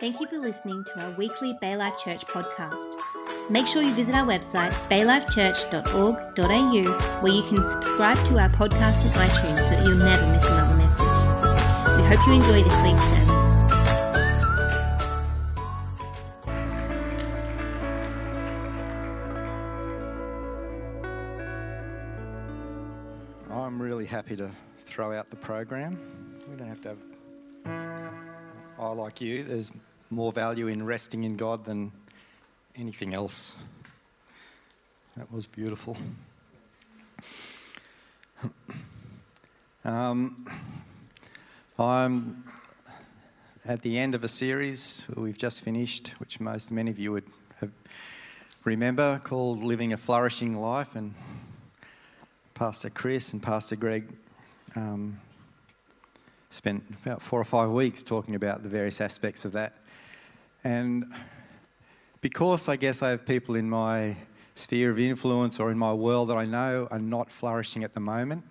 Thank you for listening to our weekly Bay Life Church podcast. Make sure you visit our website, baylifechurch.org.au, where you can subscribe to our podcast in iTunes so that you'll never miss another message. We hope you enjoy this week's sermon. I'm really happy to throw out the program. We don't have to have. I, like you, there's more value in resting in God than anything else. That was beautiful. Um, I'm at the end of a series we've just finished, which most many of you would have remember, called "Living a Flourishing Life," and Pastor Chris and Pastor Greg um, spent about four or five weeks talking about the various aspects of that. And because I guess I have people in my sphere of influence or in my world that I know are not flourishing at the moment,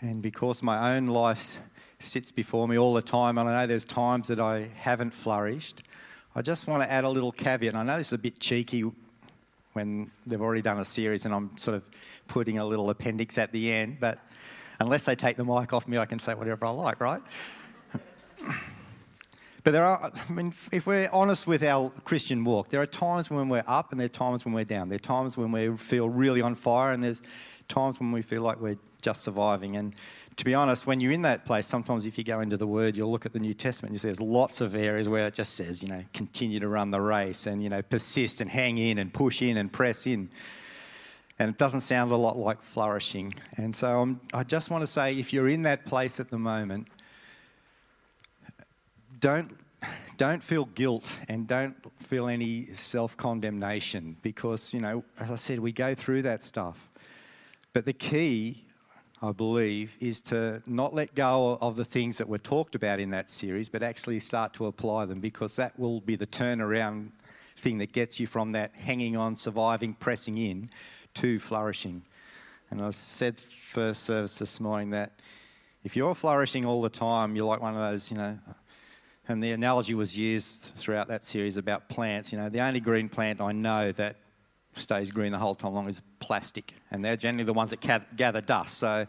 and because my own life sits before me all the time, and I know there's times that I haven't flourished, I just want to add a little caveat. I know this is a bit cheeky when they've already done a series and I'm sort of putting a little appendix at the end, but unless they take the mic off me, I can say whatever I like, right? but there are, I mean, if we're honest with our Christian walk, there are times when we're up and there are times when we're down. There are times when we feel really on fire and there's times when we feel like we're just surviving. And to be honest, when you're in that place, sometimes if you go into the Word, you'll look at the New Testament and you see there's lots of areas where it just says, you know, continue to run the race and, you know, persist and hang in and push in and press in. And it doesn't sound a lot like flourishing. And so I'm, I just want to say if you're in that place at the moment, don't, don't feel guilt and don't feel any self condemnation because, you know, as I said, we go through that stuff. But the key I believe, is to not let go of the things that were talked about in that series, but actually start to apply them because that will be the turnaround thing that gets you from that hanging on, surviving, pressing in to flourishing. And I said first service this morning that if you're flourishing all the time, you're like one of those, you know, and the analogy was used throughout that series about plants. You know, the only green plant I know that stays green the whole time long is plastic, and they're generally the ones that gather dust. So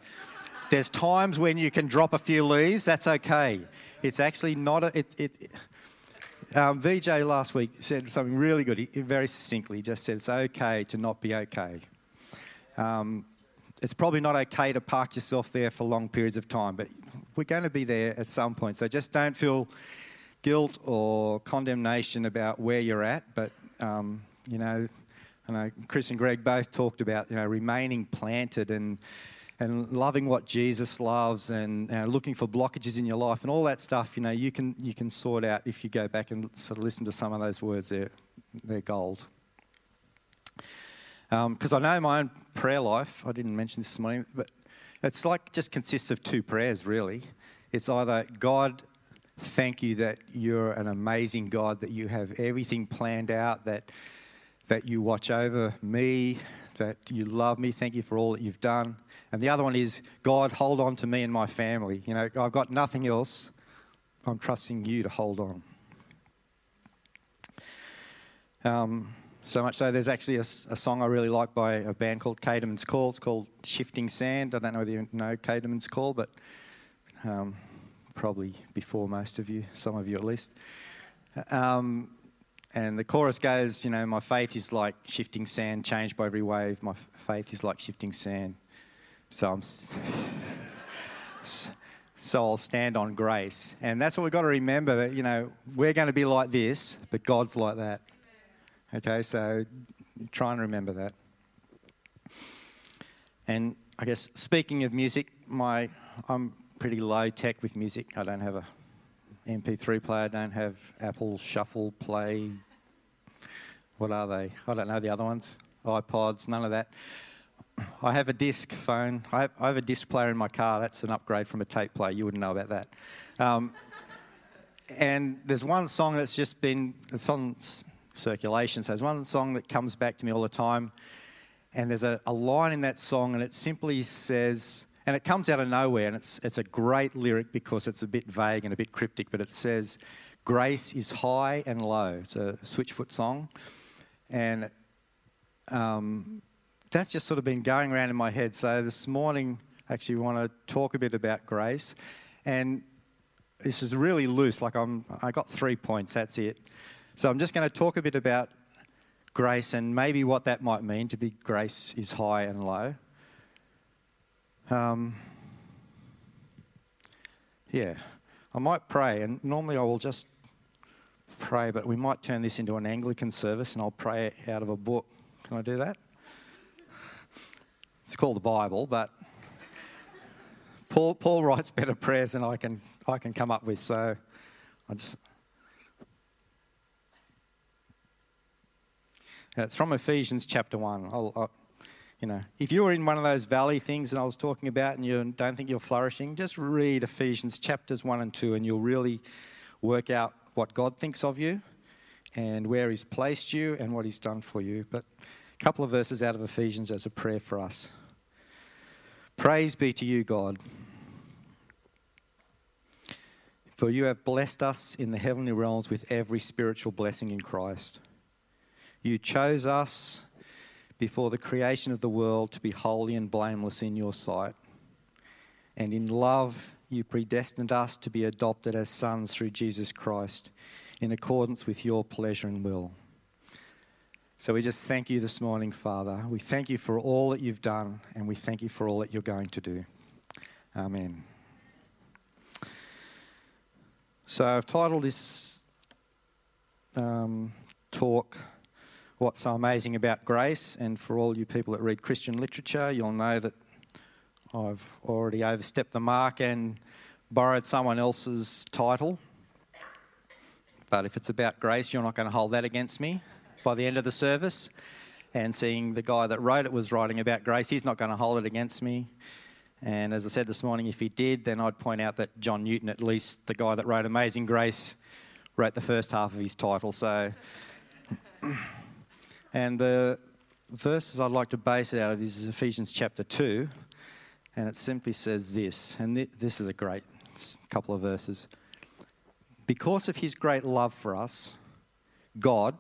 there's times when you can drop a few leaves. That's okay. It's actually not a. It, it, um, VJ last week said something really good. He, very succinctly, he just said it's okay to not be okay. Um, it's probably not okay to park yourself there for long periods of time, but we're going to be there at some point. So just don't feel guilt or condemnation about where you're at, but um, you know I know Chris and Greg both talked about you know remaining planted and and loving what Jesus loves and uh, looking for blockages in your life and all that stuff. You know you can you can sort out if you go back and sort of listen to some of those words. They're they're gold. Because um, I know my own prayer life. I didn't mention this morning, but it's like just consists of two prayers really. It's either God thank you that you're an amazing God, that you have everything planned out, that that you watch over me, that you love me. Thank you for all that you've done. And the other one is, God, hold on to me and my family. You know, I've got nothing else. I'm trusting you to hold on. Um, so much so, there's actually a, a, song I really like by a band called Caedmon's Call. It's called Shifting Sand. I don't know whether you know Caedmon's Call, but um, probably before most of you, some of you at least. Um, and the chorus goes, you know, my faith is like shifting sand, changed by every wave. My faith is like shifting sand. So I'm. so I'll stand on grace. And that's what we've got to remember that, you know, we're going to be like this, but God's like that. Okay, so try and remember that. And I guess speaking of music, my I'm pretty low tech with music. I don't have a MP3 player, I don't have Apple Shuffle Play. What are they? I don't know the other ones. iPods, none of that. I have a disc phone. I have, I have, a disc player in my car. That's an upgrade from a tape player. You wouldn't know about that. Um, and there's one song that's just been, it's on circulation. So there's one song that comes back to me all the time. And there's a, a line in that song, and it simply says, and it comes out of nowhere, and it's, it's a great lyric because it's a bit vague and a bit cryptic, but it says, Grace is high and low. It's a Switchfoot song. And um, that's just sort of been going around in my head. So this morning, I actually, want to talk a bit about grace. And this is really loose. Like I'm, I got three points. That's it. So I'm just going to talk a bit about grace and maybe what that might mean to be grace is high and low. Um, yeah, I might pray, and normally I will just pray, but we might turn this into an Anglican service and I'll pray out of a book. Can I do that? It's called the Bible, but Paul, Paul writes better prayers than I can, I can come up with, so I just. It's from Ephesians chapter 1. I'll, I'll, you know, if you were in one of those valley things that I was talking about and you don't think you're flourishing, just read Ephesians chapters 1 and 2 and you'll really work out what God thinks of you and where He's placed you and what He's done for you. But a couple of verses out of Ephesians as a prayer for us. Praise be to you, God. For you have blessed us in the heavenly realms with every spiritual blessing in Christ. You chose us before the creation of the world to be holy and blameless in your sight. And in love, you predestined us to be adopted as sons through Jesus Christ in accordance with your pleasure and will. So we just thank you this morning, Father. We thank you for all that you've done, and we thank you for all that you're going to do. Amen. So I've titled this um, talk, What's So Amazing About Grace? And for all you people that read Christian literature, you'll know that I've already overstepped the mark and borrowed someone else's title. But if it's about grace, you're not going to hold that against me by the end of the service. And seeing the guy that wrote it was writing about grace, he's not going to hold it against me. And as I said this morning, if he did, then I'd point out that John Newton, at least the guy that wrote Amazing Grace, wrote the first half of his title. So, and the verses I'd like to base it out of is Ephesians chapter 2, and it simply says this, and this is a great couple of verses. Because of his great love for us, God,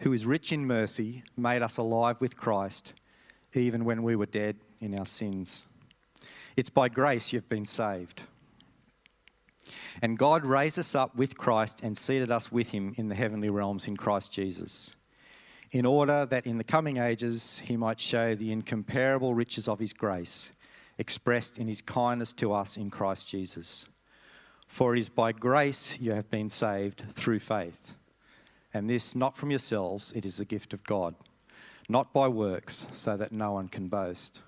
who is rich in mercy, made us alive with Christ, even when we were dead in our sins. It's by grace you've been saved. And God raised us up with Christ and seated us with him in the heavenly realms in Christ Jesus, in order that in the coming ages he might show the incomparable riches of his grace expressed in his kindness to us in Christ Jesus. For it is by grace you have been saved through faith. And this not from yourselves, it is the gift of God, not by works, so that no one can boast.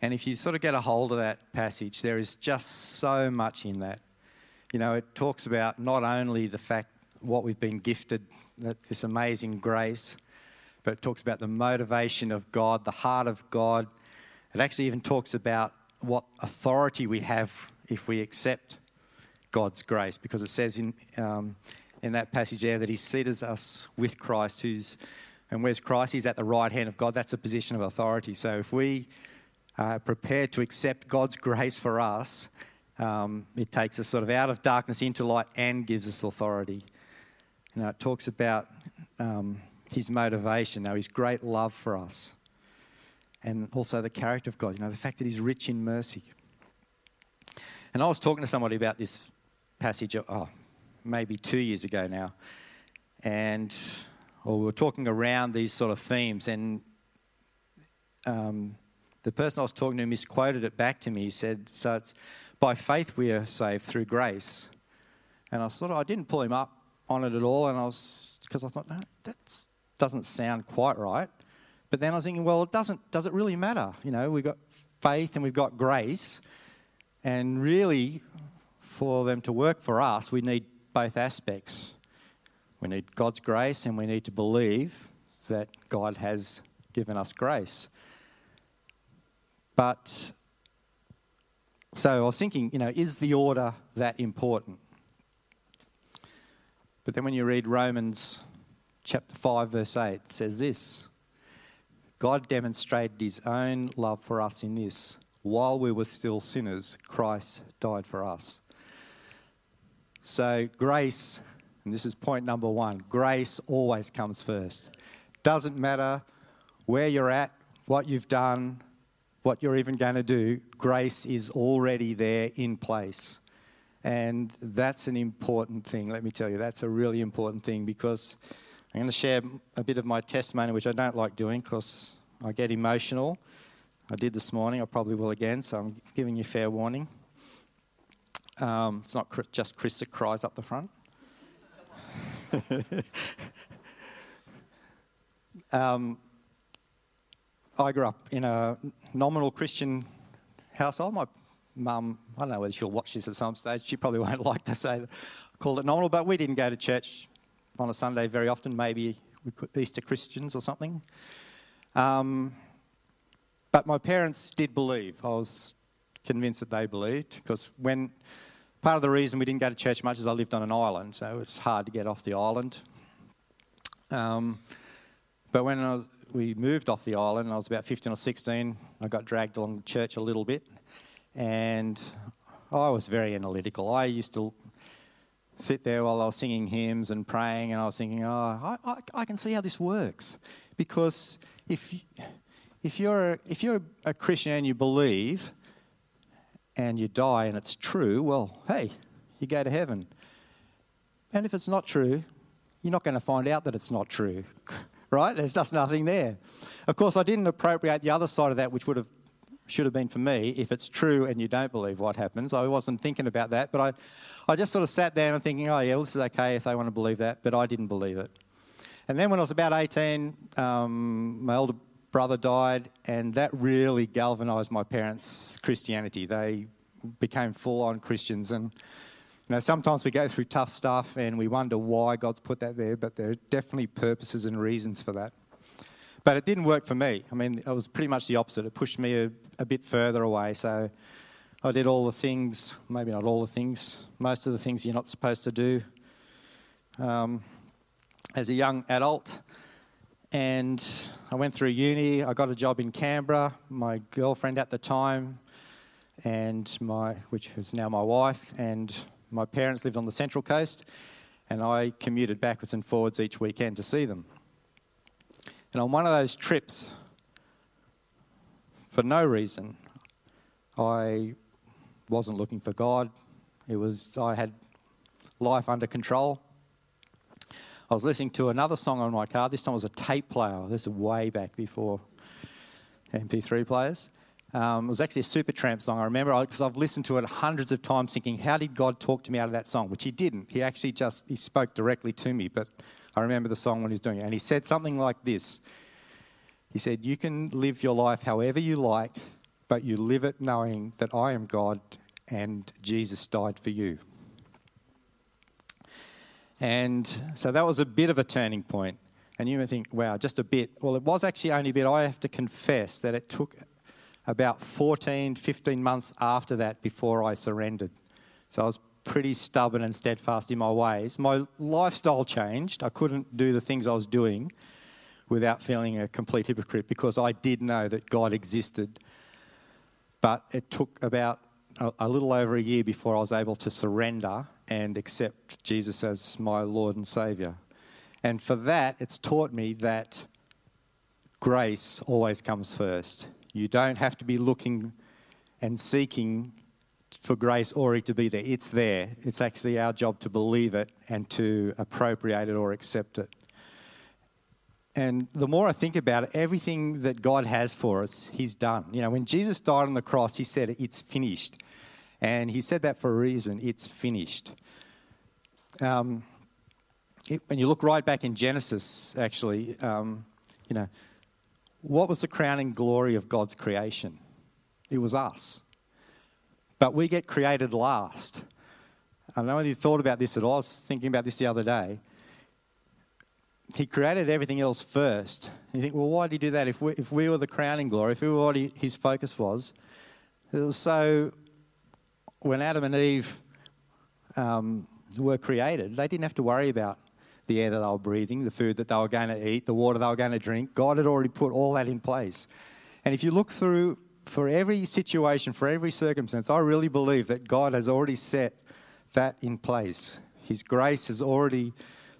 And if you sort of get a hold of that passage, there is just so much in that. You know, it talks about not only the fact what we've been gifted, this amazing grace, but it talks about the motivation of God, the heart of God, it actually even talks about what authority we have if we accept God's grace, because it says in, um, in that passage there that He seated us with Christ, who's, and where's Christ? He's at the right hand of God. That's a position of authority. So if we are prepared to accept God's grace for us, um, it takes us sort of out of darkness into light and gives us authority. You know, it talks about um, His motivation, now His great love for us and also the character of God, you know, the fact that He's rich in mercy. And I was talking to somebody about this passage, oh, maybe two years ago now, and we were talking around these sort of themes, and um, the person I was talking to misquoted it back to me. He said, "So it's by faith we are saved through grace," and I of I didn't pull him up on it at all, and I was because I thought, no, that doesn't sound quite right. But then I was thinking, well, it doesn't, does it really matter? You know, we've got faith and we've got grace. And really, for them to work for us, we need both aspects. We need God's grace and we need to believe that God has given us grace. But, so I was thinking, you know, is the order that important? But then when you read Romans chapter 5, verse 8, it says this God demonstrated his own love for us in this while we were still sinners, Christ died for us. So, grace, and this is point number one grace always comes first. Doesn't matter where you're at, what you've done, what you're even going to do, grace is already there in place. And that's an important thing, let me tell you. That's a really important thing because I'm going to share a bit of my testimony, which I don't like doing because I get emotional. I did this morning, I probably will again, so I'm giving you fair warning. Um, it's not just Chris that cries up the front. um, I grew up in a nominal Christian household. My mum, I don't know whether she'll watch this at some stage. She probably won't like to say call it nominal, but we didn't go to church on a Sunday very often. Maybe we could Easter Christians or something. Um, but my parents did believe. I was convinced that they believed because when part of the reason we didn't go to church much is I lived on an island, so it's hard to get off the island. Um, but when was we moved off the island, I was about 15 or 16. I got dragged along church a little bit, and I was very analytical. I used to sit there while I was singing hymns and praying, and I was thinking, oh, I, I, I can see how this works. Because if, if, you're a, if you're a Christian and you believe and you die and it's true, well, hey, you go to heaven. And if it's not true, you're not going to find out that it's not true right? There's just nothing there. Of course, I didn't appropriate the other side of that, which would have should have been for me if it's true and you don't believe what happens. I wasn't thinking about that, but I, I just sort of sat there and thinking, oh, yeah, well, this is okay if they want to believe that, but I didn't believe it. And then when I was about 18, um, my older brother died, and that really galvanized my parents' Christianity. They became full on Christians, and you know, sometimes we go through tough stuff and we wonder why God's put that there, but there are definitely purposes and reasons for that. But it didn't work for me. I mean, it was pretty much the opposite. It pushed me a, a bit further away. So I did all the things, maybe not all the things, most of the things you're not supposed to do um, as a young adult. And I went through uni. I got a job in Canberra. My girlfriend at the time, and my, which is now my wife, and my parents lived on the Central Coast, and I commuted backwards and forwards each weekend to see them. And on one of those trips, for no reason, I wasn't looking for God. It was I had life under control. I was listening to another song on my car. This time was a tape player. This is way back before MP3 players. Um, it was actually a Supertramp song. I remember because I've listened to it hundreds of times, thinking, "How did God talk to me out of that song?" Which He didn't. He actually just He spoke directly to me. But I remember the song when He was doing it, and He said something like this. He said, "You can live your life however you like, but you live it knowing that I am God and Jesus died for you." And so that was a bit of a turning point. And you may think, wow, just a bit. Well, it was actually only a bit. I have to confess that it took about 14, 15 months after that before I surrendered. So I was pretty stubborn and steadfast in my ways. My lifestyle changed. I couldn't do the things I was doing without feeling a complete hypocrite because I did know that God existed. But it took about a, a little over a year before I was able to surrender and accept Jesus as my Lord and Saviour. And for that, it's taught me that grace always comes first. You don't have to be looking and seeking for grace already to be there. It's there. It's actually our job to believe it and to appropriate it or accept it. And the more I think about it, everything that God has for us, He's done. You know, when Jesus died on the cross, He said, It's finished. And He said that for a reason it's finished. Um, it, when you look right back in Genesis, actually, um, you know, what was the crowning glory of God's creation? It was us. But we get created last. I don't know if you thought about this at all. I was thinking about this the other day. He created everything else first. You think, well, why did he do that? If we, if we were the crowning glory, if we were what he, his focus was, it was so when Adam and Eve um, were created, they didn't have to worry about the air that they were breathing, the food that they were going to eat, the water they were going to drink. God had already put all that in place. And if you look through for every situation, for every circumstance, I really believe that God has already set that in place. His grace is already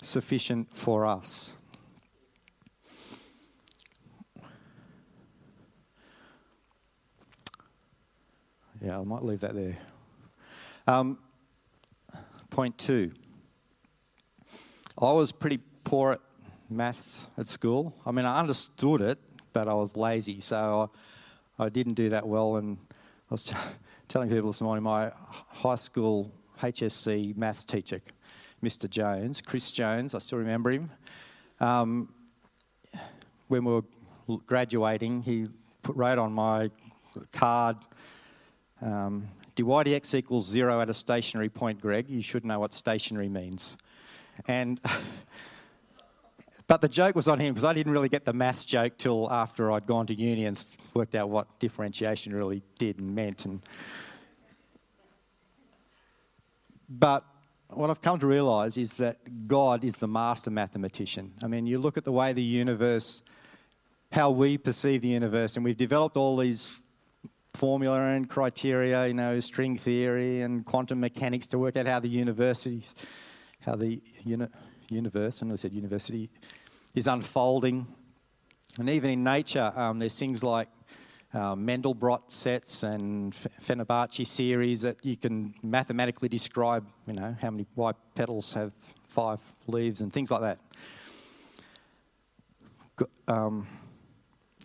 sufficient for us. Yeah, I might leave that there. Um, point two. I was pretty poor at maths at school. I mean, I understood it, but I was lazy, so I, I didn't do that well. And I was t- telling people this morning, my high school HSC maths teacher, Mr. Jones, Chris Jones, I still remember him. Um, when we were graduating, he put, wrote on my card, um, dy dx equals zero at a stationary point, Greg. You should know what stationary means. And but the joke was on him because I didn't really get the maths joke till after I'd gone to uni and worked out what differentiation really did and meant. And but what I've come to realise is that God is the master mathematician. I mean, you look at the way the universe, how we perceive the universe, and we've developed all these formula and criteria, you know, string theory and quantum mechanics to work out how the universities, how the uni- universe, and I said university, is unfolding. And even in nature, um, there's things like uh, Mandelbrot sets and Fibonacci series that you can mathematically describe, you know, how many white petals have five leaves and things like that. Um,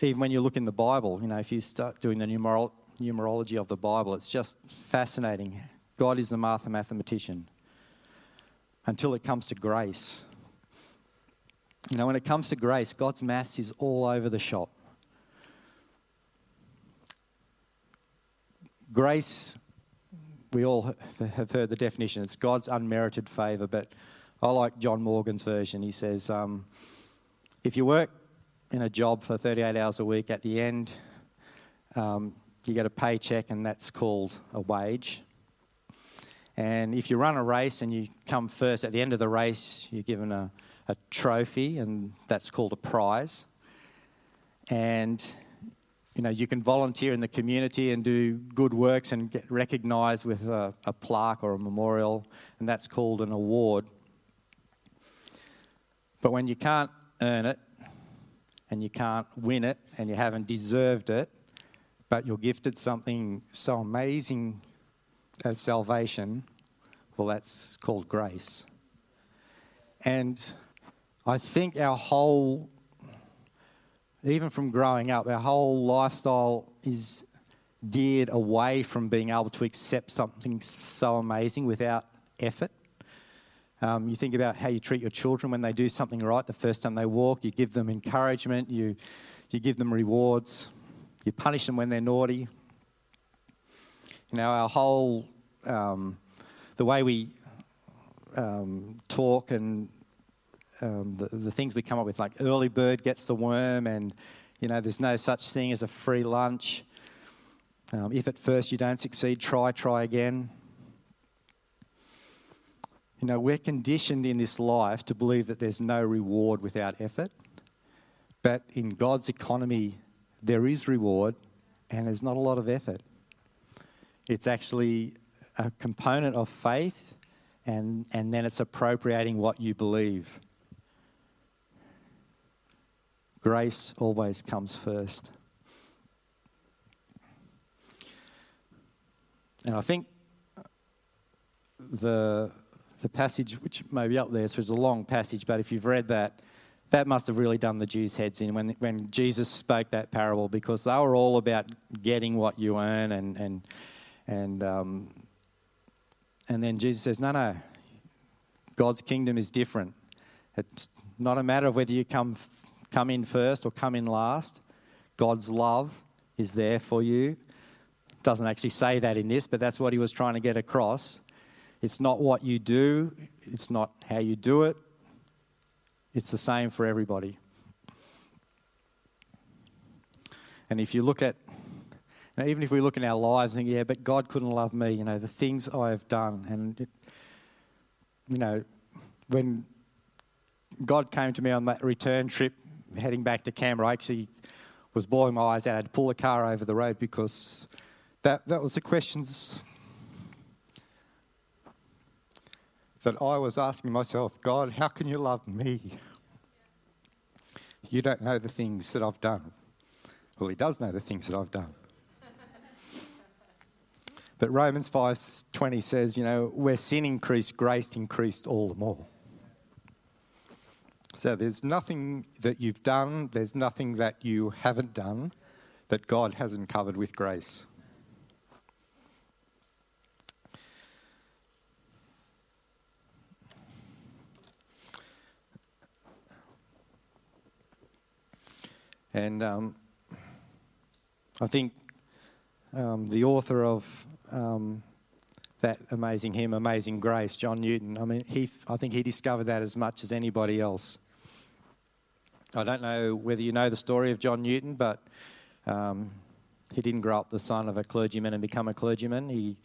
even when you look in the Bible, you know, if you start doing the numerology numerology of the Bible. It's just fascinating. God is the mathematician until it comes to grace. You know, when it comes to grace, God's mass is all over the shop. Grace, we all have heard the definition. It's God's unmerited favour, but I like John Morgan's version. He says, um, if you work in a job for 38 hours a week, at the end, um, you get a paycheck, and that's called a wage. And if you run a race and you come first, at the end of the race, you're given a, a trophy, and that's called a prize. And you know, you can volunteer in the community and do good works and get recognised with a, a plaque or a memorial, and that's called an award. But when you can't earn it, and you can't win it, and you haven't deserved it, but you're gifted something so amazing as salvation, well, that's called grace. And I think our whole, even from growing up, our whole lifestyle is geared away from being able to accept something so amazing without effort. Um, you think about how you treat your children when they do something right the first time they walk, you give them encouragement, you, you give them rewards. You punish them when they're naughty. You know, our whole, um, the way we um, talk and um, the, the things we come up with, like early bird gets the worm, and, you know, there's no such thing as a free lunch. Um, if at first you don't succeed, try, try again. You know, we're conditioned in this life to believe that there's no reward without effort. But in God's economy, there is reward and there's not a lot of effort. It's actually a component of faith and, and then it's appropriating what you believe. Grace always comes first. And I think the, the passage, which may be up there, so it's a long passage, but if you've read that, that must have really done the Jews' heads in when, when Jesus spoke that parable because they were all about getting what you earn and, and, and, um, and then Jesus says, no, no, God's kingdom is different. It's not a matter of whether you come, come in first or come in last. God's love is there for you. Doesn't actually say that in this, but that's what he was trying to get across. It's not what you do, it's not how you do it, it's the same for everybody. And if you look at, know, even if we look in our lives and think, yeah, but God couldn't love me, you know, the things I have done. And, it, you know, when God came to me on that return trip heading back to Canberra, I actually was bawling my eyes out. I had to pull the car over the road because that, that was the questions that I was asking myself, God, how can you love me? You don't know the things that I've done. Well, He does know the things that I've done. But Romans 5:20 says, you know, where sin increased, grace increased all the more. So there's nothing that you've done, there's nothing that you haven't done that God hasn't covered with grace. And um, I think um, the author of um, that amazing hymn, Amazing Grace, John Newton, I mean, he, I think he discovered that as much as anybody else. I don't know whether you know the story of John Newton, but um, he didn't grow up the son of a clergyman and become a clergyman. He,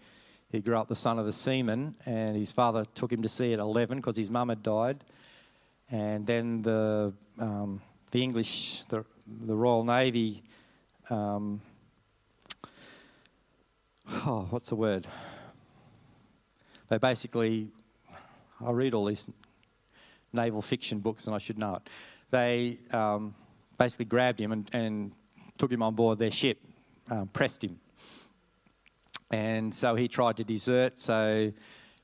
he grew up the son of a seaman, and his father took him to sea at 11 because his mum had died. And then the, um, the English, the, the Royal Navy, um, oh, what's the word? They basically, I read all these naval fiction books and I should know it. They um, basically grabbed him and, and, took him on board their ship, um, pressed him. And so he tried to desert, so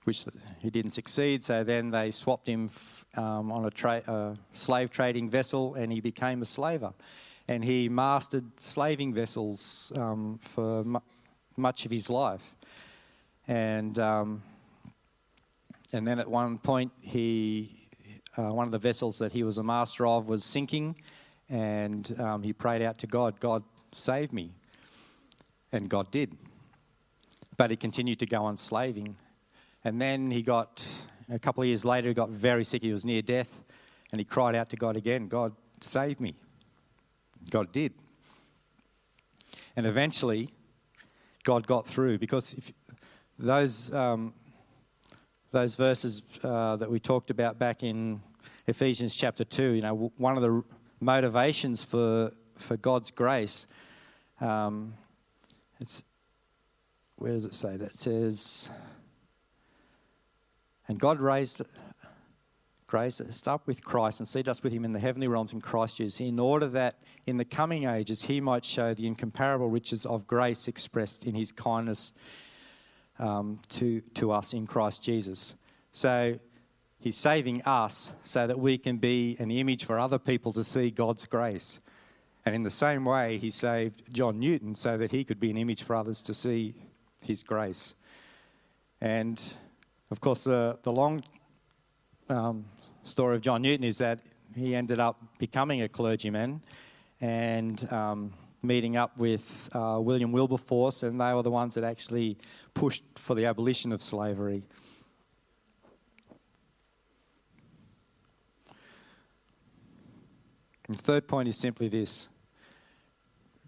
which he didn't succeed. So then they swapped him um, on a tra- uh, slave trading vessel, and he became a slaver. And he mastered slaving vessels um, for much of his life. And um, and then at one point, he uh, one of the vessels that he was a master of was sinking, and um, he prayed out to God, God, save me. And God did. But he continued to go on slaving. And then he got, a couple of years later, he got very sick. He was near death, and he cried out to God again, God, save me. God did. And eventually, God got through because those um, those verses uh, that we talked about back in Ephesians chapter 2, you know, one of the motivations for, for God's grace, um, it's, where does it say? That says, and God raised, us up with Christ and seated us with him in the heavenly realms in Christ Jesus, in order that in the coming ages he might show the incomparable riches of grace expressed in his kindness um, to, to us in Christ Jesus. So he's saving us so that we can be an image for other people to see God's grace. And in the same way, he saved John Newton so that he could be an image for others to see his grace. And of course, the, the long um, story of John Newton is that he ended up becoming a clergyman and um, meeting up with uh, William Wilberforce, and they were the ones that actually pushed for the abolition of slavery. And the third point is simply this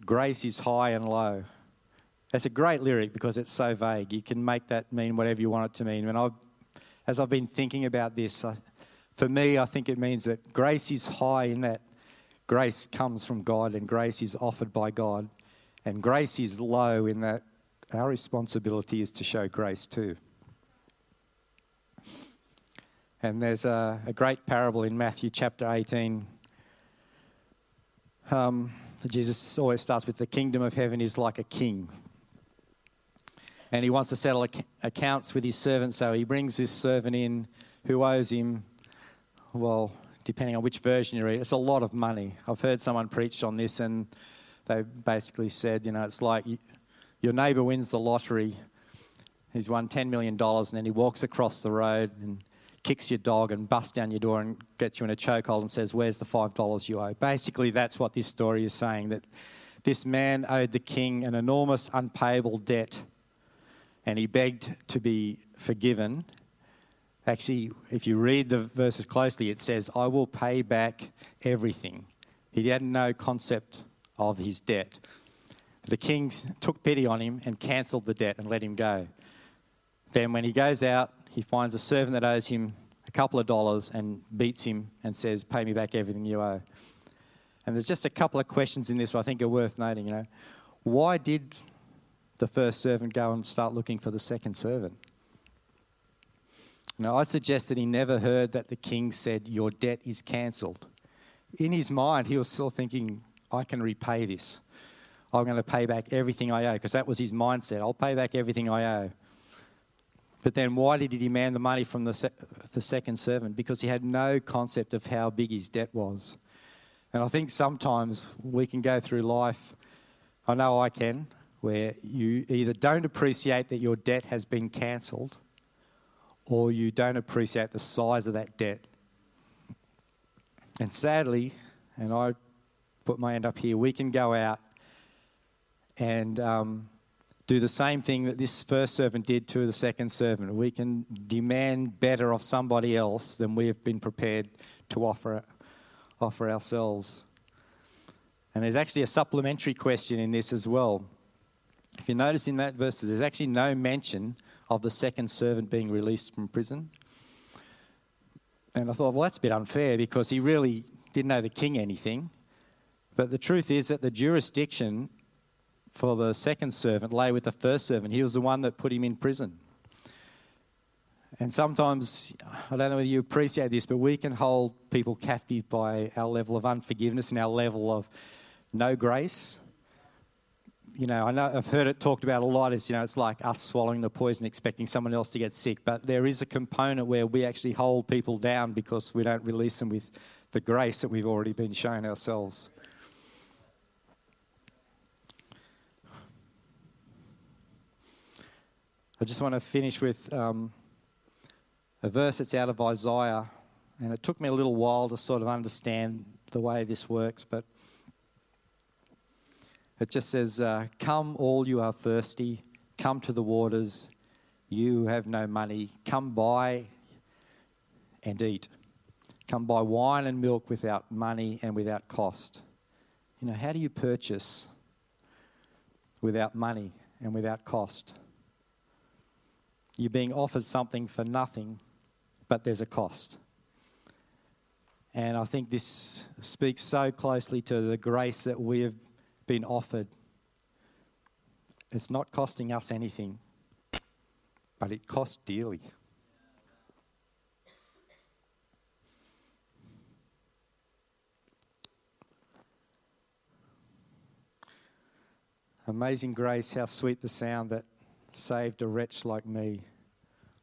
grace is high and low. That's a great lyric because it's so vague. You can make that mean whatever you want it to mean. And I, as I've been thinking about this, I, for me, I think it means that grace is high in that grace comes from God and grace is offered by God, and grace is low in that our responsibility is to show grace too. And there's a, a great parable in Matthew chapter 18. Um, Jesus always starts with the kingdom of heaven is like a king. And he wants to settle ac- accounts with his servant, so he brings this servant in who owes him, well, depending on which version you read, it's a lot of money. I've heard someone preach on this, and they basically said, you know, it's like your neighbour wins the lottery. He's won $10 million, and then he walks across the road and kicks your dog and busts down your door and gets you in a chokehold and says, Where's the $5 you owe? Basically, that's what this story is saying that this man owed the king an enormous unpayable debt and he begged to be forgiven. Actually, if you read the verses closely, it says, I will pay back everything. He had no concept of his debt. The king took pity on him and cancelled the debt and let him go. Then, when he goes out, he finds a servant that owes him a couple of dollars and beats him and says, Pay me back everything you owe. And there's just a couple of questions in this I think are worth noting. You know, why did the first servant go and start looking for the second servant? Now, I'd suggest that he never heard that the king said, Your debt is cancelled. In his mind, he was still thinking, I can repay this. I'm going to pay back everything I owe, because that was his mindset. I'll pay back everything I owe. But then, why did he demand the money from the, se- the second servant? Because he had no concept of how big his debt was. And I think sometimes we can go through life, I know I can, where you either don't appreciate that your debt has been cancelled or you don't appreciate the size of that debt. And sadly, and I put my hand up here, we can go out and um, do the same thing that this first servant did to the second servant. We can demand better of somebody else than we have been prepared to offer, offer ourselves. And there's actually a supplementary question in this as well. If you notice in that verse, there's actually no mention of the second servant being released from prison. And I thought, well, that's a bit unfair because he really didn't know the king anything. But the truth is that the jurisdiction for the second servant lay with the first servant. He was the one that put him in prison. And sometimes, I don't know whether you appreciate this, but we can hold people captive by our level of unforgiveness and our level of no grace you know, I know I've heard it talked about a lot as, you know, it's like us swallowing the poison expecting someone else to get sick. But there is a component where we actually hold people down because we don't release them with the grace that we've already been shown ourselves. I just want to finish with um, a verse that's out of Isaiah, and it took me a little while to sort of understand the way this works, but it just says, uh, Come, all you are thirsty, come to the waters. You have no money, come buy and eat. Come buy wine and milk without money and without cost. You know, how do you purchase without money and without cost? You're being offered something for nothing, but there's a cost. And I think this speaks so closely to the grace that we have been offered. It's not costing us anything, but it costs dearly. Amazing grace, how sweet the sound that saved a wretch like me.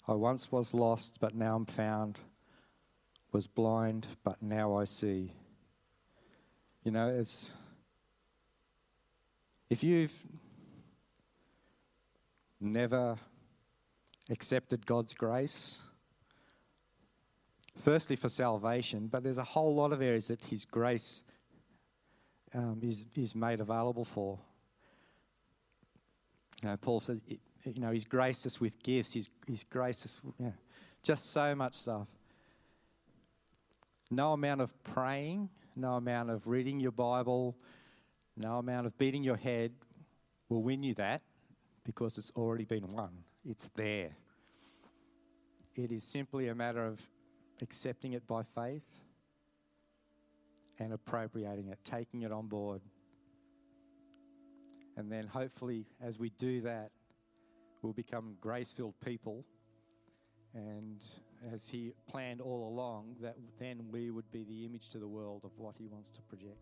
I once was lost, but now I'm found, was blind, but now I see. You know, it's if you've never accepted God's grace, firstly for salvation, but there's a whole lot of areas that His grace um, is, is made available for. You know, Paul says, you know, He's graced us with gifts, He's, he's graced us, yeah, just so much stuff. No amount of praying, no amount of reading your Bible, no amount of beating your head will win you that because it's already been won. It's there. It is simply a matter of accepting it by faith and appropriating it, taking it on board. And then hopefully, as we do that, we'll become grace filled people. And as He planned all along, that then we would be the image to the world of what He wants to project.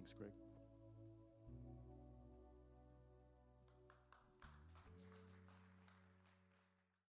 Thanks, Greg.